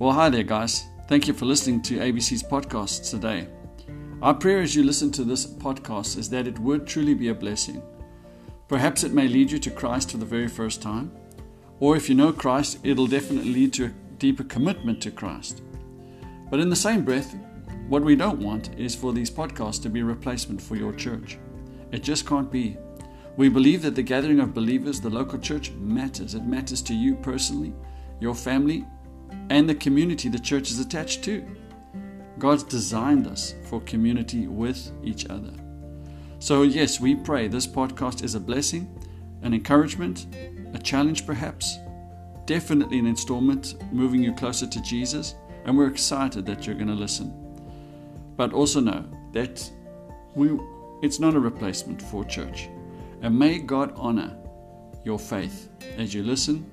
Well, hi there, guys. Thank you for listening to ABC's podcast today. Our prayer as you listen to this podcast is that it would truly be a blessing. Perhaps it may lead you to Christ for the very first time, or if you know Christ, it'll definitely lead to a deeper commitment to Christ. But in the same breath, what we don't want is for these podcasts to be a replacement for your church. It just can't be. We believe that the gathering of believers, the local church, matters. It matters to you personally, your family, and the community the church is attached to. God's designed us for community with each other. So, yes, we pray this podcast is a blessing, an encouragement, a challenge perhaps, definitely an installment moving you closer to Jesus, and we're excited that you're going to listen. But also know that we, it's not a replacement for church. And may God honor your faith as you listen,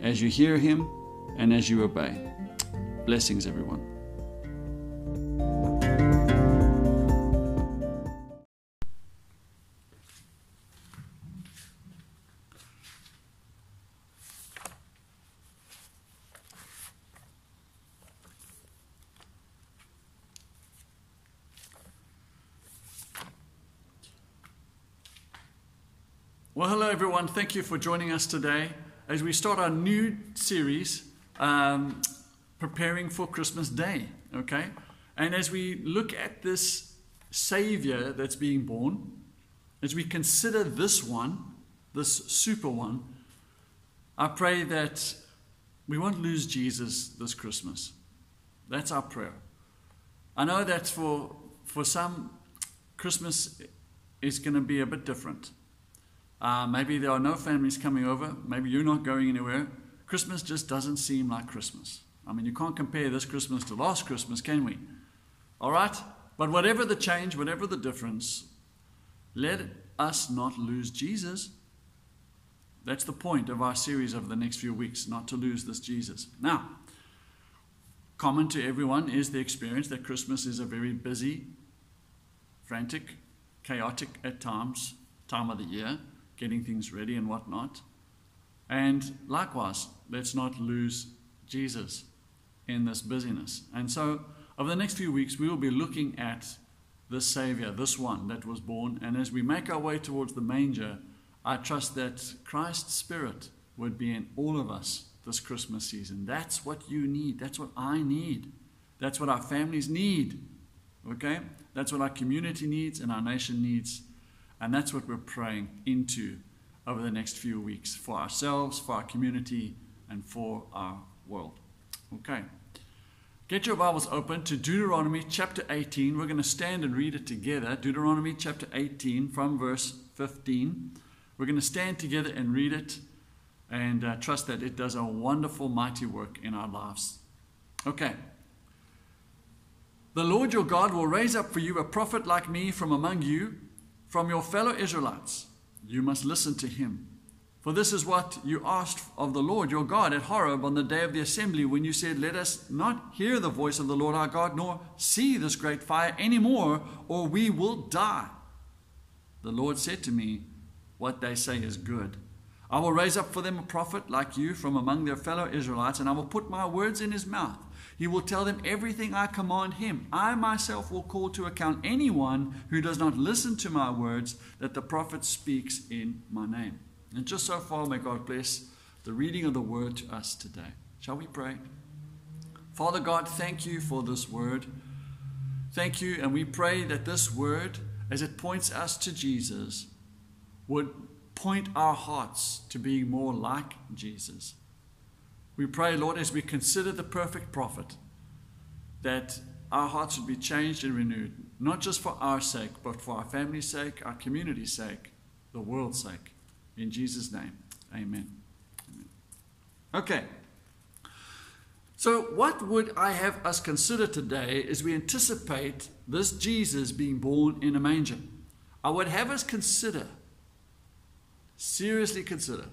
as you hear Him, and as you obey. Blessings, everyone. Well, hello everyone. Thank you for joining us today as we start our new series um, preparing for Christmas Day, okay? And as we look at this Savior that's being born, as we consider this one, this super one, I pray that we won't lose Jesus this Christmas. That's our prayer. I know that for, for some, Christmas is going to be a bit different. Uh, maybe there are no families coming over. Maybe you're not going anywhere. Christmas just doesn't seem like Christmas. I mean, you can't compare this Christmas to last Christmas, can we? All right? But whatever the change, whatever the difference, let us not lose Jesus. That's the point of our series over the next few weeks, not to lose this Jesus. Now, common to everyone is the experience that Christmas is a very busy, frantic, chaotic at times time of the year, getting things ready and whatnot. And likewise, let's not lose Jesus in this busyness. And so, over the next few weeks, we will be looking at this Savior, this one that was born. And as we make our way towards the manger, I trust that Christ's Spirit would be in all of us this Christmas season. That's what you need. That's what I need. That's what our families need. Okay? That's what our community needs and our nation needs. And that's what we're praying into over the next few weeks for ourselves, for our community, and for our world. Okay. Get your Bibles open to Deuteronomy chapter 18. We're going to stand and read it together. Deuteronomy chapter 18 from verse 15. We're going to stand together and read it and uh, trust that it does a wonderful, mighty work in our lives. Okay. The Lord your God will raise up for you a prophet like me from among you, from your fellow Israelites you must listen to him. For this is what you asked of the Lord your God at Horeb on the day of the assembly, when you said, Let us not hear the voice of the Lord our God, nor see this great fire any more, or we will die. The Lord said to me, What they say is good. I will raise up for them a prophet like you from among their fellow Israelites, and I will put my words in his mouth. He will tell them everything I command him. I myself will call to account anyone who does not listen to my words that the prophet speaks in my name. And just so far, may God bless the reading of the word to us today. Shall we pray? Father God, thank you for this word. Thank you, and we pray that this word, as it points us to Jesus, would point our hearts to being more like Jesus. We pray, Lord, as we consider the perfect prophet, that our hearts would be changed and renewed, not just for our sake, but for our family's sake, our community's sake, the world's sake. In Jesus' name, amen. amen. Okay. So, what would I have us consider today as we anticipate this Jesus being born in a manger? I would have us consider, seriously consider,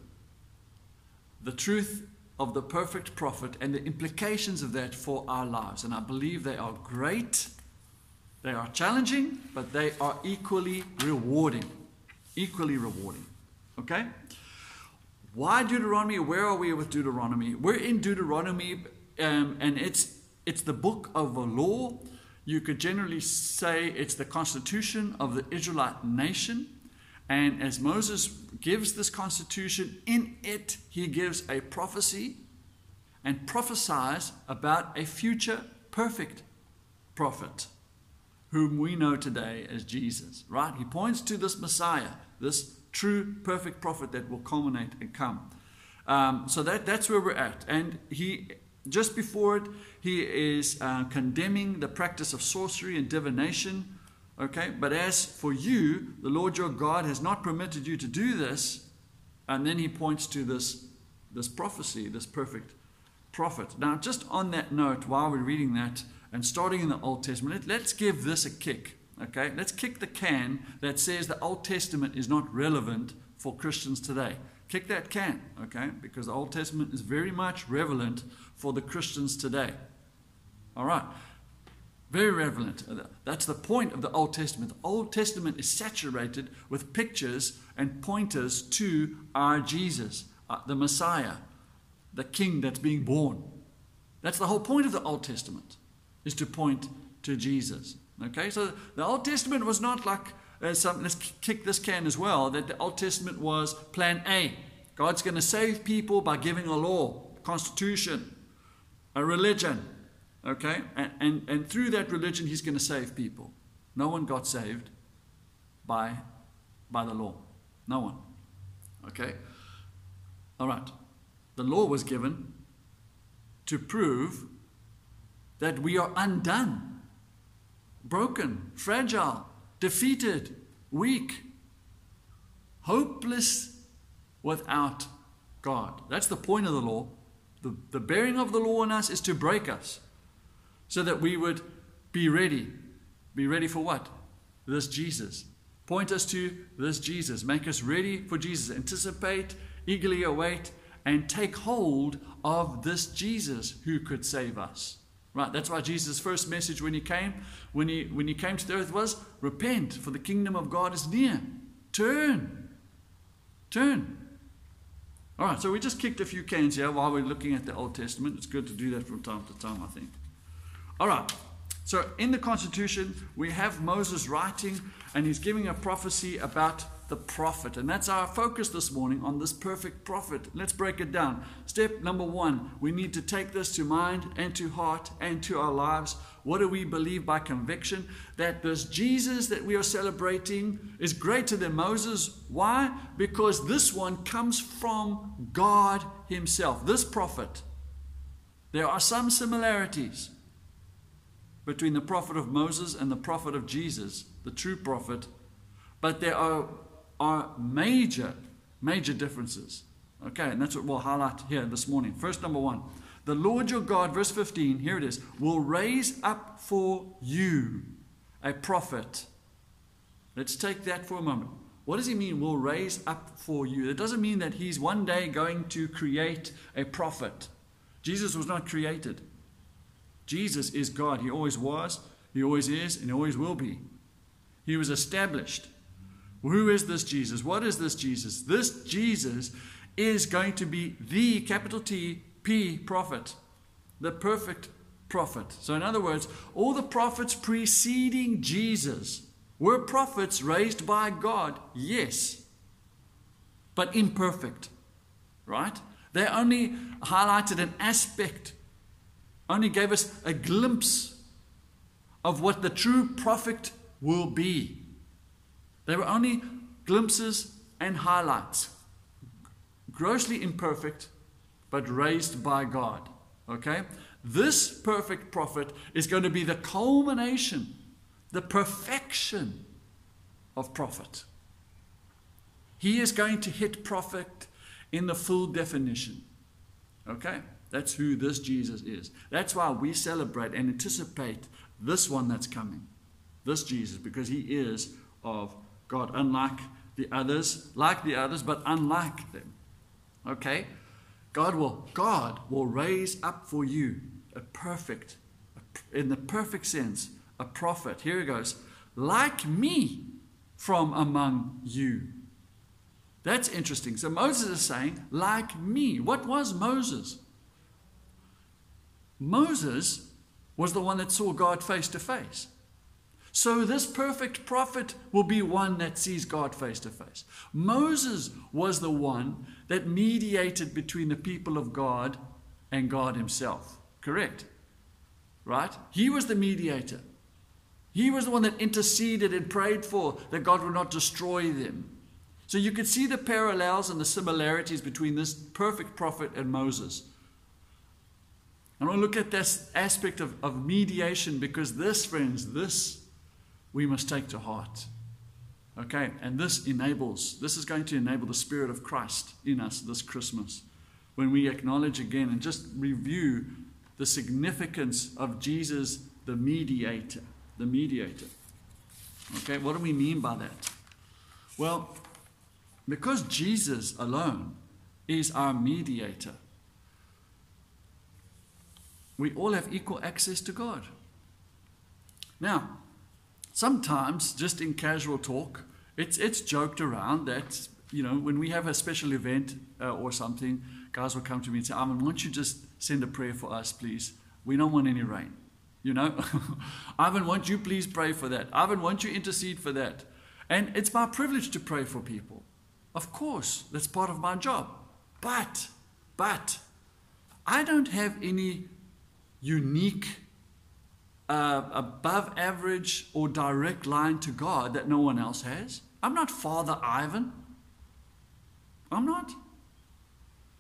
the truth of the perfect prophet and the implications of that for our lives. And I believe they are great, they are challenging, but they are equally rewarding. Equally rewarding. Okay? Why Deuteronomy? Where are we with Deuteronomy? We're in Deuteronomy um, and it's it's the book of the law. You could generally say it's the constitution of the Israelite nation. And as Moses gives this constitution, in it he gives a prophecy and prophesies about a future perfect prophet, whom we know today as Jesus, right? He points to this Messiah, this true perfect prophet that will culminate and come. Um, so that, that's where we're at. And he, just before it, he is uh, condemning the practice of sorcery and divination. Okay, but as for you, the Lord your God has not permitted you to do this. And then he points to this, this prophecy, this perfect prophet. Now, just on that note, while we're reading that and starting in the Old Testament, let, let's give this a kick. Okay, let's kick the can that says the Old Testament is not relevant for Christians today. Kick that can, okay, because the Old Testament is very much relevant for the Christians today. All right, very relevant. That's the point of the Old Testament. The Old Testament is saturated with pictures and pointers to our Jesus, uh, the Messiah, the King that's being born. That's the whole point of the Old Testament, is to point to Jesus. Okay, so the Old Testament was not like uh, some, let's kick this can as well, that the Old Testament was plan A. God's going to save people by giving a law, constitution, a religion. Okay, and, and, and through that religion, He's going to save people. No one got saved by, by the law. No one. Okay? All right. The law was given to prove that we are undone broken, fragile, defeated, weak, hopeless without God. That's the point of the law. The, the bearing of the law on us is to break us so that we would be ready. Be ready for what? This Jesus. Point us to this Jesus. Make us ready for Jesus. Anticipate, eagerly await, and take hold of this Jesus who could save us. Right, that's why Jesus' first message when he came, when he when he came to the earth was repent, for the kingdom of God is near. Turn. Turn. All right, so we just kicked a few cans here while we're looking at the Old Testament. It's good to do that from time to time, I think. All right, so in the Constitution, we have Moses writing, and he's giving a prophecy about the prophet. And that's our focus this morning on this perfect prophet. Let's break it down. Step number one we need to take this to mind and to heart and to our lives. What do we believe by conviction? That this Jesus that we are celebrating is greater than Moses. Why? Because this one comes from God Himself, this prophet. There are some similarities between the prophet of Moses and the prophet of Jesus, the true prophet, but there are are major, major differences. Okay, and that's what we'll highlight here this morning. First, number one the Lord your God, verse 15, here it is, will raise up for you a prophet. Let's take that for a moment. What does he mean, will raise up for you? It doesn't mean that he's one day going to create a prophet. Jesus was not created. Jesus is God. He always was, he always is, and he always will be. He was established. Who is this Jesus? What is this Jesus? This Jesus is going to be the capital T P prophet, the perfect prophet. So, in other words, all the prophets preceding Jesus were prophets raised by God, yes, but imperfect, right? They only highlighted an aspect, only gave us a glimpse of what the true prophet will be. They were only glimpses and highlights, grossly imperfect, but raised by God. Okay? This perfect prophet is going to be the culmination, the perfection of prophet. He is going to hit prophet in the full definition. Okay? That's who this Jesus is. That's why we celebrate and anticipate this one that's coming. This Jesus, because he is of God, unlike the others, like the others, but unlike them. Okay? God will, God will raise up for you a perfect, in the perfect sense, a prophet. Here he goes, like me from among you. That's interesting. So Moses is saying, like me. What was Moses? Moses was the one that saw God face to face. So, this perfect prophet will be one that sees God face to face. Moses was the one that mediated between the people of God and God Himself. Correct? Right? He was the mediator. He was the one that interceded and prayed for that God would not destroy them. So you could see the parallels and the similarities between this perfect prophet and Moses. I want to look at this aspect of, of mediation because this, friends, this we must take to heart. Okay, and this enables, this is going to enable the Spirit of Christ in us this Christmas when we acknowledge again and just review the significance of Jesus, the mediator. The mediator. Okay, what do we mean by that? Well, because Jesus alone is our mediator, we all have equal access to God. Now, sometimes, just in casual talk, it's, it's joked around that, you know, when we have a special event uh, or something, guys will come to me and say, Ivan, won't you just send a prayer for us, please? We don't want any rain. You know? Ivan, won't you please pray for that? Ivan, won't you intercede for that? And it's my privilege to pray for people. Of course, that's part of my job. But, but, I don't have any unique uh, above average or direct line to God that no one else has. I'm not Father Ivan. I'm not.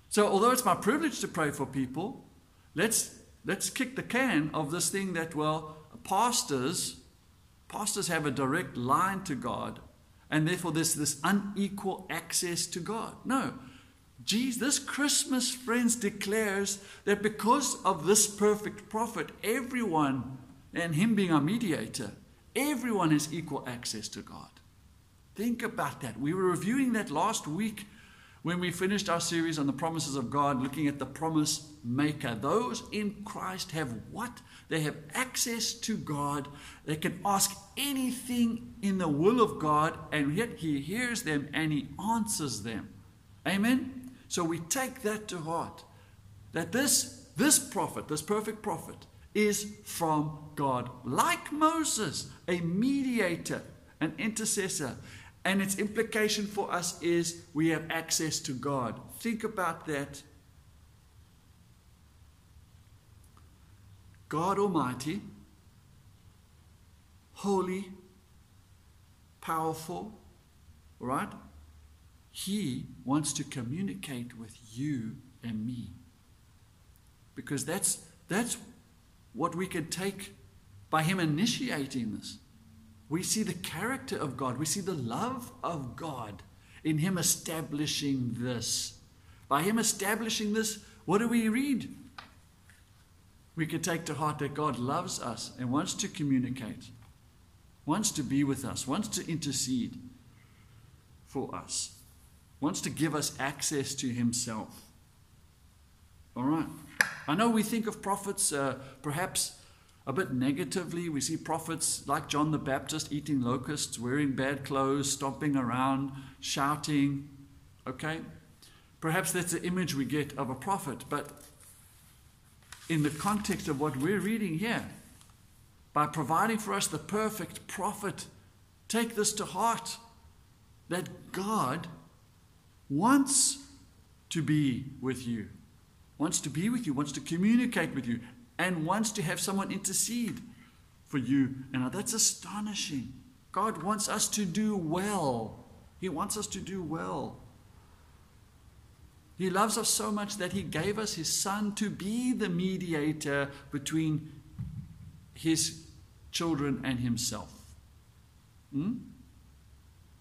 So, although it's my privilege to pray for people, let's let's kick the can of this thing that well, pastors pastors have a direct line to God, and therefore there's this unequal access to God. No. Jesus, this Christmas, friends, declares that because of this perfect prophet, everyone and him being our mediator, everyone has equal access to God. Think about that. We were reviewing that last week when we finished our series on the promises of God, looking at the promise maker. Those in Christ have what? They have access to God. They can ask anything in the will of God, and yet He hears them and He answers them. Amen? So we take that to heart. That this, this prophet, this perfect prophet, is from God. Like Moses, a mediator, an intercessor. And its implication for us is we have access to God. Think about that. God Almighty, holy, powerful, right? He wants to communicate with you and me. Because that's, that's what we can take by Him initiating this. We see the character of God, we see the love of God in Him establishing this. By Him establishing this, what do we read? We can take to heart that God loves us and wants to communicate, wants to be with us, wants to intercede for us, wants to give us access to Himself. All right. I know we think of prophets uh, perhaps a bit negatively. We see prophets like John the Baptist eating locusts, wearing bad clothes, stomping around, shouting. Okay? Perhaps that's the image we get of a prophet, but in the context of what we're reading here, by providing for us the perfect prophet, take this to heart that God wants to be with you wants to be with you, wants to communicate with you, and wants to have someone intercede for you. And that's astonishing. God wants us to do well. He wants us to do well. He loves us so much that He gave us His Son to be the mediator between His children and Himself. Hmm?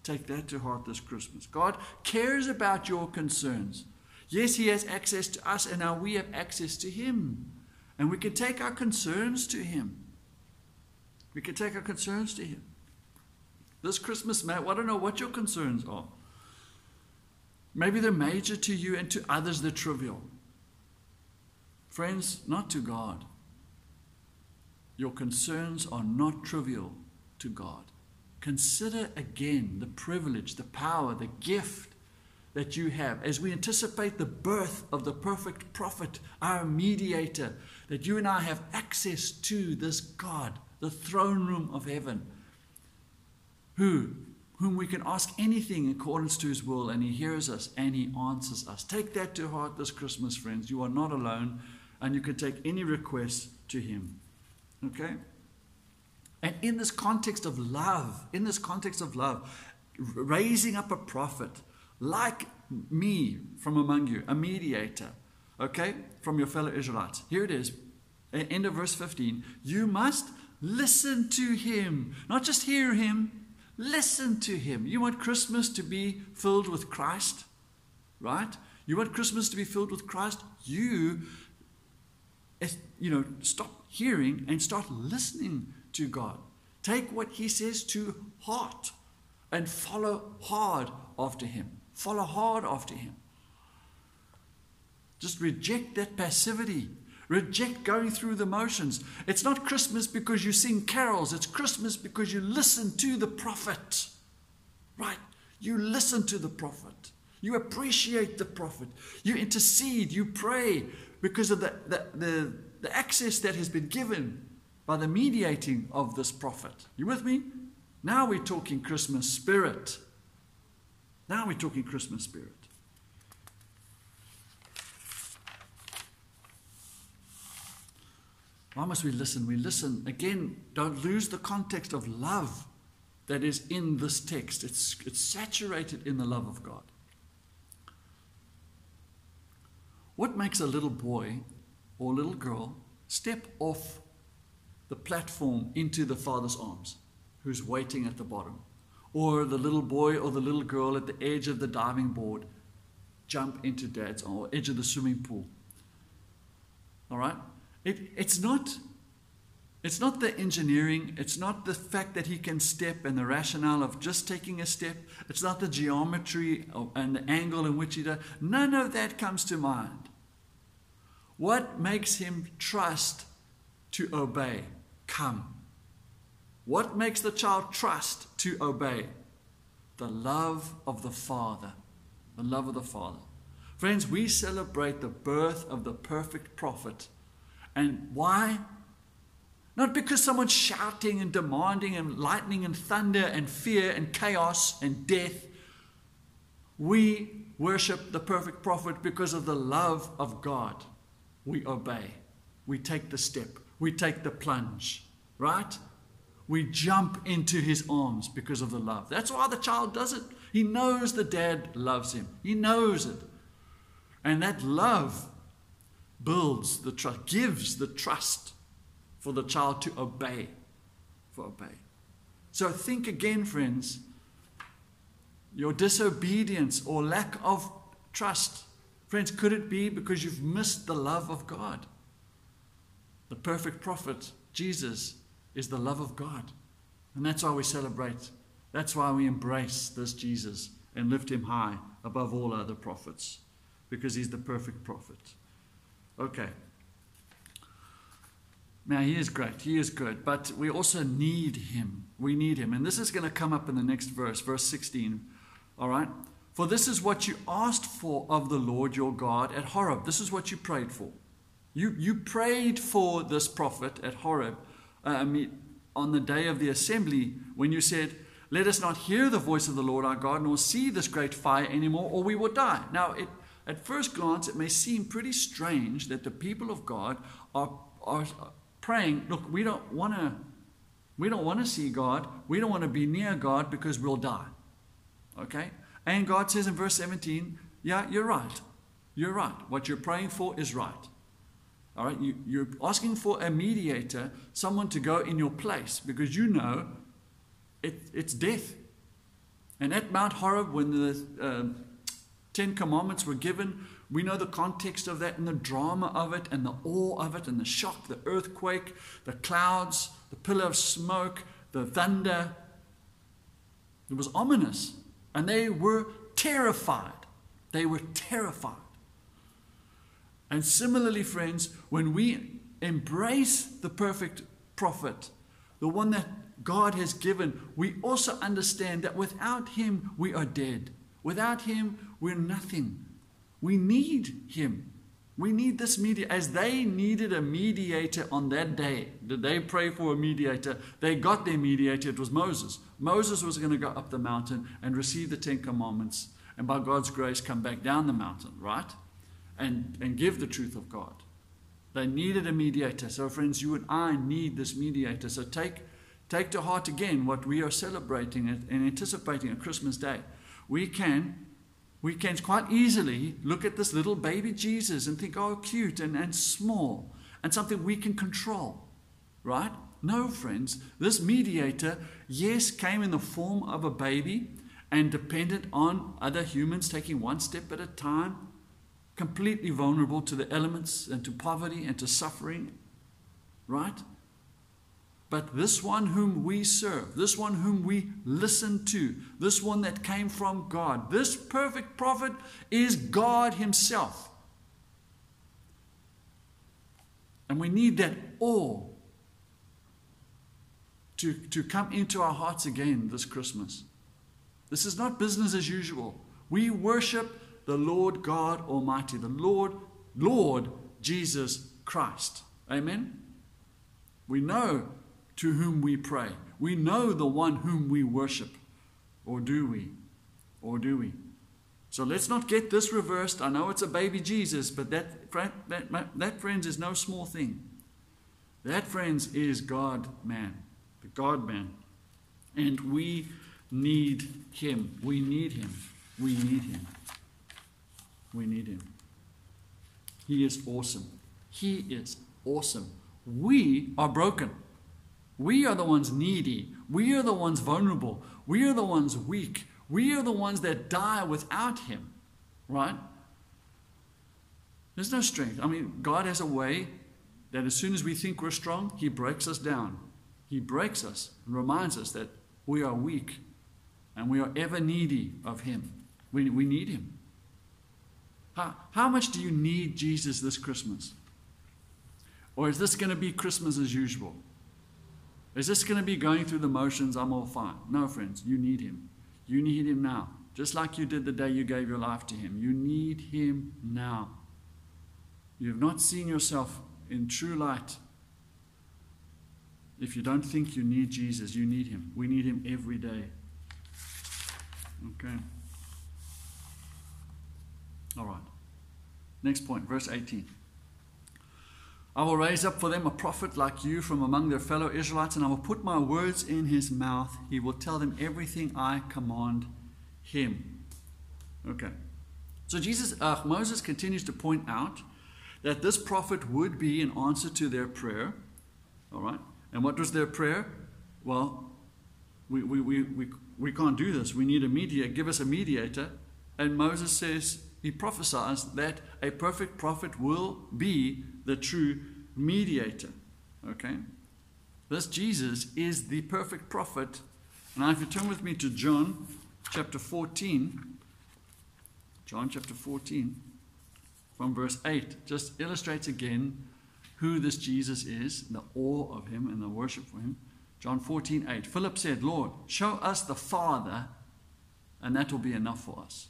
Take that to heart this Christmas. God cares about your concerns. Yes, He has access to us, and now we have access to Him. And we can take our concerns to Him. We can take our concerns to Him. This Christmas, Matt, I don't know what your concerns are. Maybe they're major to you and to others they're trivial. Friends, not to God. Your concerns are not trivial to God. Consider again the privilege, the power, the gift that you have, as we anticipate the birth of the perfect prophet, our mediator, that you and I have access to this God, the throne room of heaven, who whom we can ask anything in accordance to his will, and he hears us and he answers us. Take that to heart this Christmas, friends. You are not alone, and you can take any request to him. Okay? And in this context of love, in this context of love, raising up a prophet like me from among you, a mediator, okay, from your fellow Israelites. Here it is, end of verse 15. You must listen to him, not just hear him, listen to him. You want Christmas to be filled with Christ, right? You want Christmas to be filled with Christ? You, you know, stop hearing and start listening to God. Take what he says to heart and follow hard after him. Follow hard after him. Just reject that passivity. Reject going through the motions. It's not Christmas because you sing carols, it's Christmas because you listen to the prophet. Right? You listen to the prophet. You appreciate the prophet. You intercede. You pray because of the, the, the, the access that has been given by the mediating of this prophet. You with me? Now we're talking Christmas spirit. Now we're talking Christmas spirit. Why must we listen? We listen. Again, don't lose the context of love that is in this text. It's, it's saturated in the love of God. What makes a little boy or little girl step off the platform into the father's arms who's waiting at the bottom? or the little boy or the little girl at the edge of the diving board jump into dad's or edge of the swimming pool. All right? It, it's not it's not the engineering, it's not the fact that he can step and the rationale of just taking a step, it's not the geometry and the angle in which he does. None of that comes to mind. What makes him trust to obey? Come. What makes the child trust to obey? The love of the Father. The love of the Father. Friends, we celebrate the birth of the perfect prophet. And why? Not because someone's shouting and demanding and lightning and thunder and fear and chaos and death. We worship the perfect prophet because of the love of God. We obey. We take the step. We take the plunge. Right? we jump into his arms because of the love. That's why the child does it. He knows the dad loves him, he knows it. And that love builds the trust, gives the trust for the child to obey. For obey. So think again, friends. Your disobedience or lack of trust, friends, could it be because you've missed the love of God? The perfect prophet, Jesus, is the love of God. And that's why we celebrate. That's why we embrace this Jesus and lift him high above all other prophets, because he's the perfect prophet. Okay. Now, he is great. He is good. But we also need him. We need him. And this is going to come up in the next verse, verse 16. All right? For this is what you asked for of the Lord your God at Horeb. This is what you prayed for. You, you prayed for this prophet at Horeb uh, on the day of the assembly when you said, Let us not hear the voice of the Lord our God, nor see this great fire anymore, or we will die. Now, it, at first glance, it may seem pretty strange that the people of God are, are praying, Look, we don't want to. We don't want to see God. We don't want to be near God because we'll die. Okay? And God says in verse 17, Yeah, you're right. You're right. What you're praying for is right. All right, you, you're asking for a mediator, someone to go in your place, because you know it, it's death. And at Mount Horeb, when the uh, Ten Commandments were given, we know the context of that and the drama of it and the awe of it and the shock, the earthquake, the clouds, the pillar of smoke, the thunder. It was ominous. And they were terrified. They were terrified. And similarly, friends, when we embrace the perfect prophet, the one that God has given, we also understand that without him, we are dead. Without him, we're nothing. We need Him. We need this mediator. As they needed a mediator on that day, did they pray for a mediator? They got their mediator. It was Moses. Moses was going to go up the mountain and receive the Ten Commandments, and by God's grace, come back down the mountain, right? And, and give the truth of God. They needed a mediator. So, friends, you and I need this mediator. So, take, take to heart again what we are celebrating and anticipating on Christmas Day. We can we can quite easily look at this little baby Jesus and think, oh, cute and, and small, and something we can control, right? No, friends. This mediator, yes, came in the form of a baby and dependent on other humans taking one step at a time, completely vulnerable to the elements and to poverty and to suffering, right? But this one whom we serve, this one whom we listen to, this one that came from God, this perfect prophet is God Himself. And we need that awe to, to come into our hearts again this Christmas. This is not business as usual. We worship the Lord God Almighty, the Lord, Lord Jesus Christ. Amen? We know to whom we pray. We know the one whom we worship. Or do we? Or do we? So let's not get this reversed. I know it's a baby Jesus, but that, that, that friends, is no small thing. That, friends, is God man, the God man. And we need him. We need him. We need him. We need him. He is awesome. He is awesome. We are broken. We are the ones needy. We are the ones vulnerable. We are the ones weak. We are the ones that die without Him, right? There's no strength. I mean, God has a way that as soon as we think we're strong, He breaks us down. He breaks us and reminds us that we are weak and we are ever needy of Him. We, we need Him. How, how much do you need Jesus this Christmas? Or is this going to be Christmas as usual? Is this going to be going through the motions? I'm all fine. No, friends, you need Him. You need Him now. Just like you did the day you gave your life to Him. You need Him now. You have not seen yourself in true light. If you don't think you need Jesus, you need Him. We need Him every day. Okay. All right. Next point, verse 18. I will raise up for them a prophet like you from among their fellow Israelites, and I will put my words in his mouth. He will tell them everything I command him. Okay. So Jesus, uh, Moses continues to point out that this prophet would be an answer to their prayer. All right. And what was their prayer? Well, we, we, we, we, we can't do this. We need a mediator. Give us a mediator. And Moses says, he prophesies that a perfect prophet will be the true mediator. Okay? This Jesus is the perfect prophet. Now, if you turn with me to John chapter 14, John chapter 14, from verse 8, just illustrates again who this Jesus is, the awe of him and the worship for him. John 14, 8. Philip said, Lord, show us the Father, and that will be enough for us.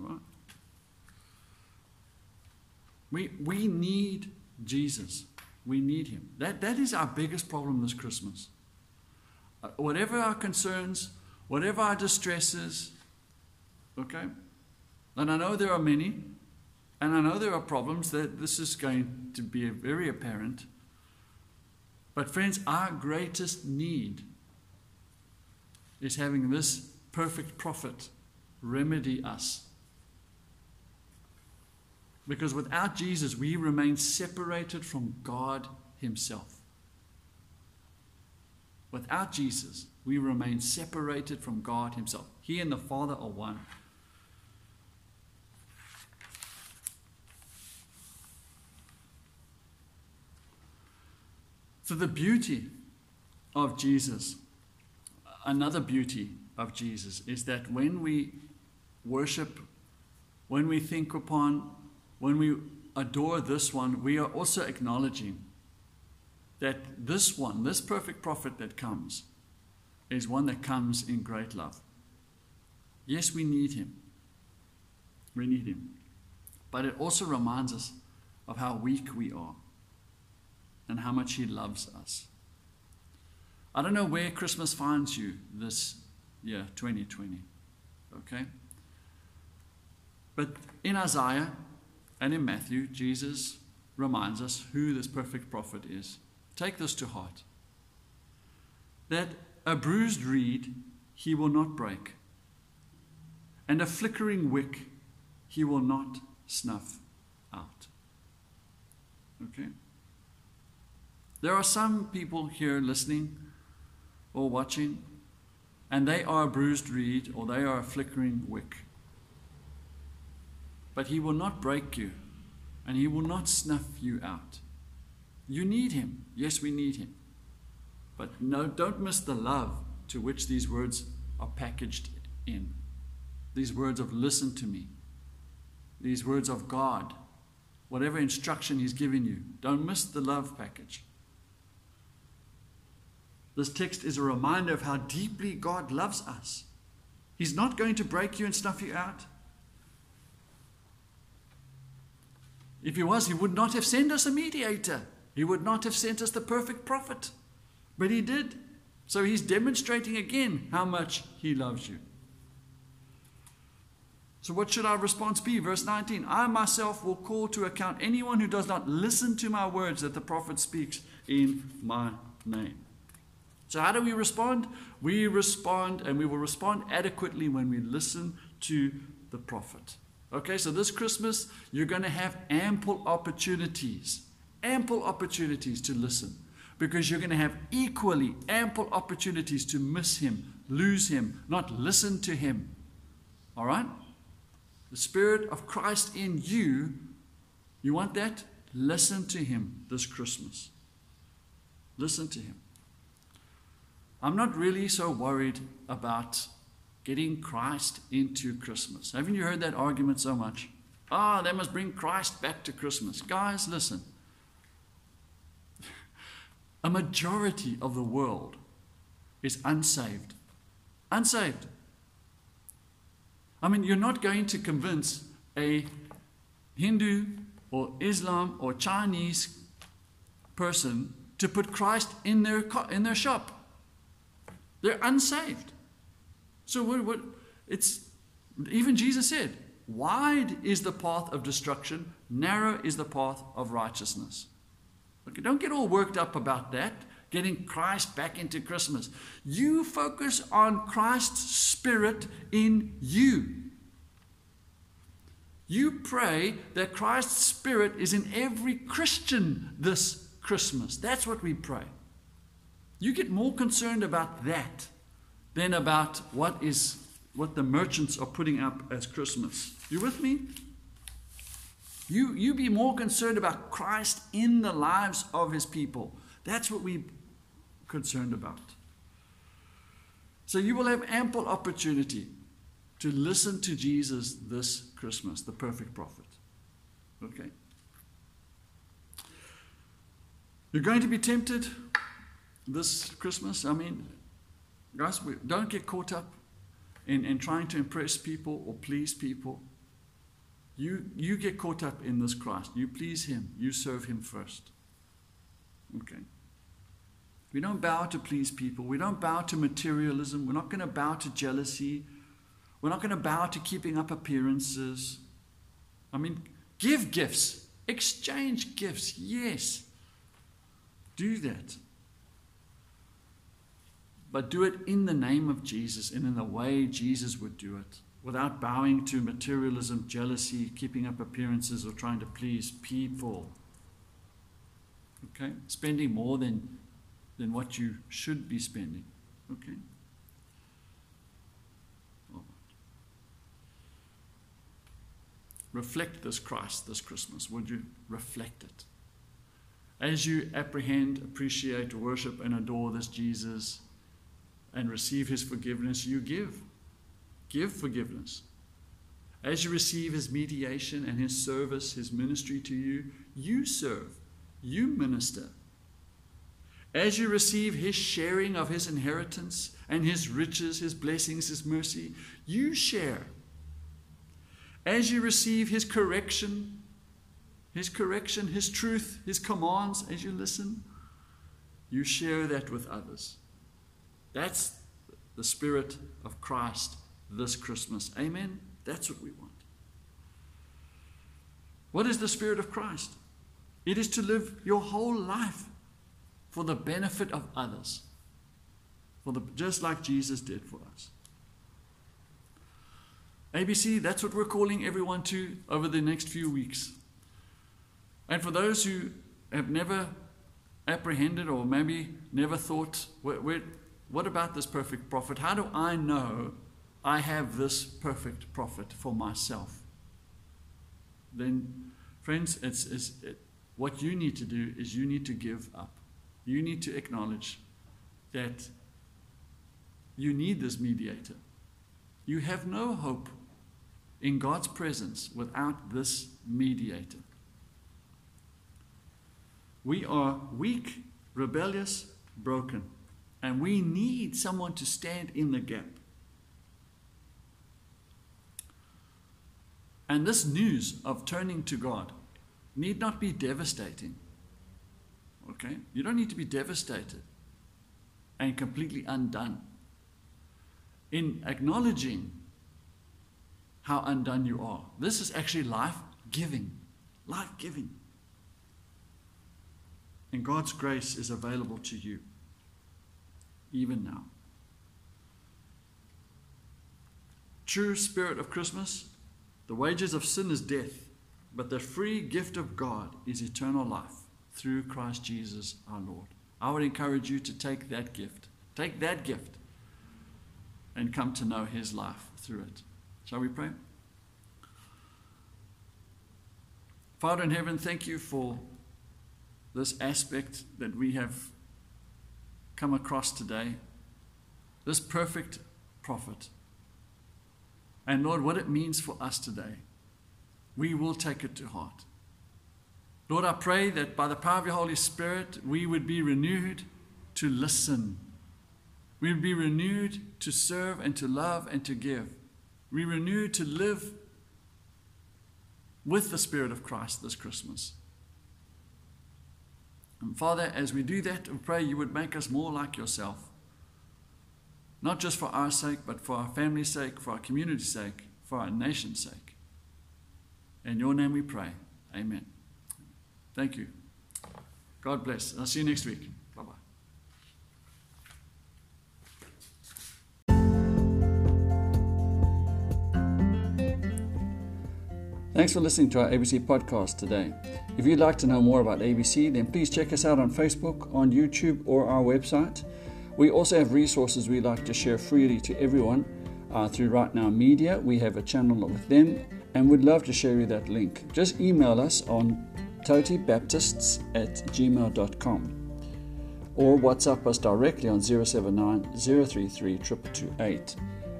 Right? We, we need Jesus. We need him. That, that is our biggest problem this Christmas. Uh, whatever our concerns, whatever our distresses, okay? And I know there are many, and I know there are problems that this is going to be very apparent. But, friends, our greatest need is having this perfect prophet remedy us because without Jesus, we remain separated from God Himself. Without Jesus, we remain separated from God Himself. He and the Father are one. So, the beauty of Jesus, another beauty of Jesus, is that when we worship, when we think upon, when we adore this one, we are also acknowledging that this one, this perfect prophet that comes, is one that comes in great love. Yes, we need him. We need him. But it also reminds us of how weak we are and how much he loves us. I don't know where Christmas finds you this year, 2020. Okay? But in Isaiah and in Matthew, Jesus reminds us who this perfect prophet is. Take this to heart. That a bruised reed he will not break, and a flickering wick he will not snuff out. Okay? There are some people here listening or watching, and they are a bruised reed or they are a flickering wick. But he will not break you, and he will not snuff you out. You need him. Yes, we need him. But no, don't miss the love to which these words are packaged in. These words of listen to me. These words of God. Whatever instruction He's given you, don't miss the love package. This text is a reminder of how deeply God loves us. He's not going to break you and snuff you out. If He was, He would not have sent us a mediator, He would not have sent us the perfect prophet. But he did. So he's demonstrating again how much he loves you. So, what should our response be? Verse 19 I myself will call to account anyone who does not listen to my words that the prophet speaks in my name. So, how do we respond? We respond, and we will respond adequately when we listen to the prophet. Okay, so this Christmas, you're going to have ample opportunities, ample opportunities to listen because you're going to have equally ample opportunities to miss him, lose him, not listen to him. All right? The Spirit of Christ in you, you want that? Listen to him this Christmas. Listen to him. I'm not really so worried about getting Christ into Christmas. Haven't you heard that argument so much? Ah, oh, they must bring Christ back to Christmas. Guys, listen a majority of the world is unsaved. Unsaved. I mean, you're not going to convince a Hindu or Islam or Chinese person to put Christ in their, in their shop. They're unsaved. So what, what it's even Jesus said, wide is the path of destruction, narrow is the path of righteousness. Okay, don't get all worked up about that, getting Christ back into Christmas. You focus on Christ's Spirit in you. You pray that Christ's Spirit is in every Christian this Christmas. That's what we pray. You get more concerned about that than about what is what the merchants are putting up as Christmas. You with me? You, you be more concerned about Christ in the lives of his people. That's what we're concerned about. So you will have ample opportunity to listen to Jesus this Christmas, the perfect prophet. Okay? You're going to be tempted this Christmas. I mean, guys, we don't get caught up in, in trying to impress people or please people. You, you get caught up in this Christ. You please Him. You serve Him first. Okay. We don't bow to please people. We don't bow to materialism. We're not going to bow to jealousy. We're not going to bow to keeping up appearances. I mean, give gifts, exchange gifts. Yes. Do that but do it in the name of Jesus and in the way Jesus would do it, without bowing to materialism, jealousy, keeping up appearances, or trying to please people. Okay? Spending more than, than what you should be spending. Okay? Reflect this Christ this Christmas, would you? Reflect it. As you apprehend, appreciate, worship, and adore this Jesus, and receive his forgiveness, you give. Give forgiveness. As you receive his mediation and his service, his ministry to you, you serve, you minister. As you receive his sharing of his inheritance and his riches, his blessings, his mercy, you share. As you receive his correction, his correction, his truth, his commands, as you listen, you share that with others. That's the Spirit of Christ this Christmas. Amen. That's what we want. What is the Spirit of Christ? It is to live your whole life for the benefit of others, for the, just like Jesus did for us. ABC, that's what we're calling everyone to over the next few weeks. And for those who have never apprehended or maybe never thought, what about this perfect prophet? How do I know I have this perfect prophet for myself, then, friends, it's, it's, it, what you need to do is you need to give up. You need to acknowledge that you need this mediator. You have no hope in God's presence without this mediator. We are weak, rebellious, broken, and we need someone to stand in the gap. And this news of turning to God need not be devastating. Okay? You don't need to be devastated and completely undone. In acknowledging how undone you are, this is actually life giving. Life giving. And God's grace is available to you, even now. True spirit of Christmas the wages of sin is death, but the free gift of God is eternal life through Christ Jesus our Lord. I would encourage you to take that gift. Take that gift and come to know his life through it. Shall we pray? Father in heaven, thank you for this aspect that we have come across today. This perfect prophet and Lord, what it means for us today, we will take it to heart. Lord, I pray that by the power of your Holy Spirit, we would be renewed to listen. We would be renewed to serve and to love and to give. We renewed to live with the Spirit of Christ this Christmas. And Father, as we do that, we pray you would make us more like yourself. Not just for our sake, but for our family's sake, for our community's sake, for our nation's sake. In your name we pray. Amen. Thank you. God bless. I'll see you next week. Thanks for listening to our ABC podcast today. If you'd like to know more about ABC, then please check us out on Facebook, on YouTube, or our website. We also have resources we like to share freely to everyone uh, through Right Now Media. We have a channel with them and we'd love to share you that link. Just email us on totybaptists at gmail.com or WhatsApp us directly on 079 033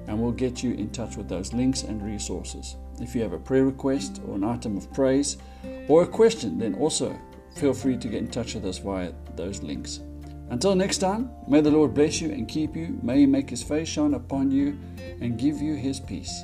and we'll get you in touch with those links and resources. If you have a prayer request or an item of praise or a question, then also feel free to get in touch with us via those links. Until next time, may the Lord bless you and keep you. May He make His face shine upon you and give you His peace.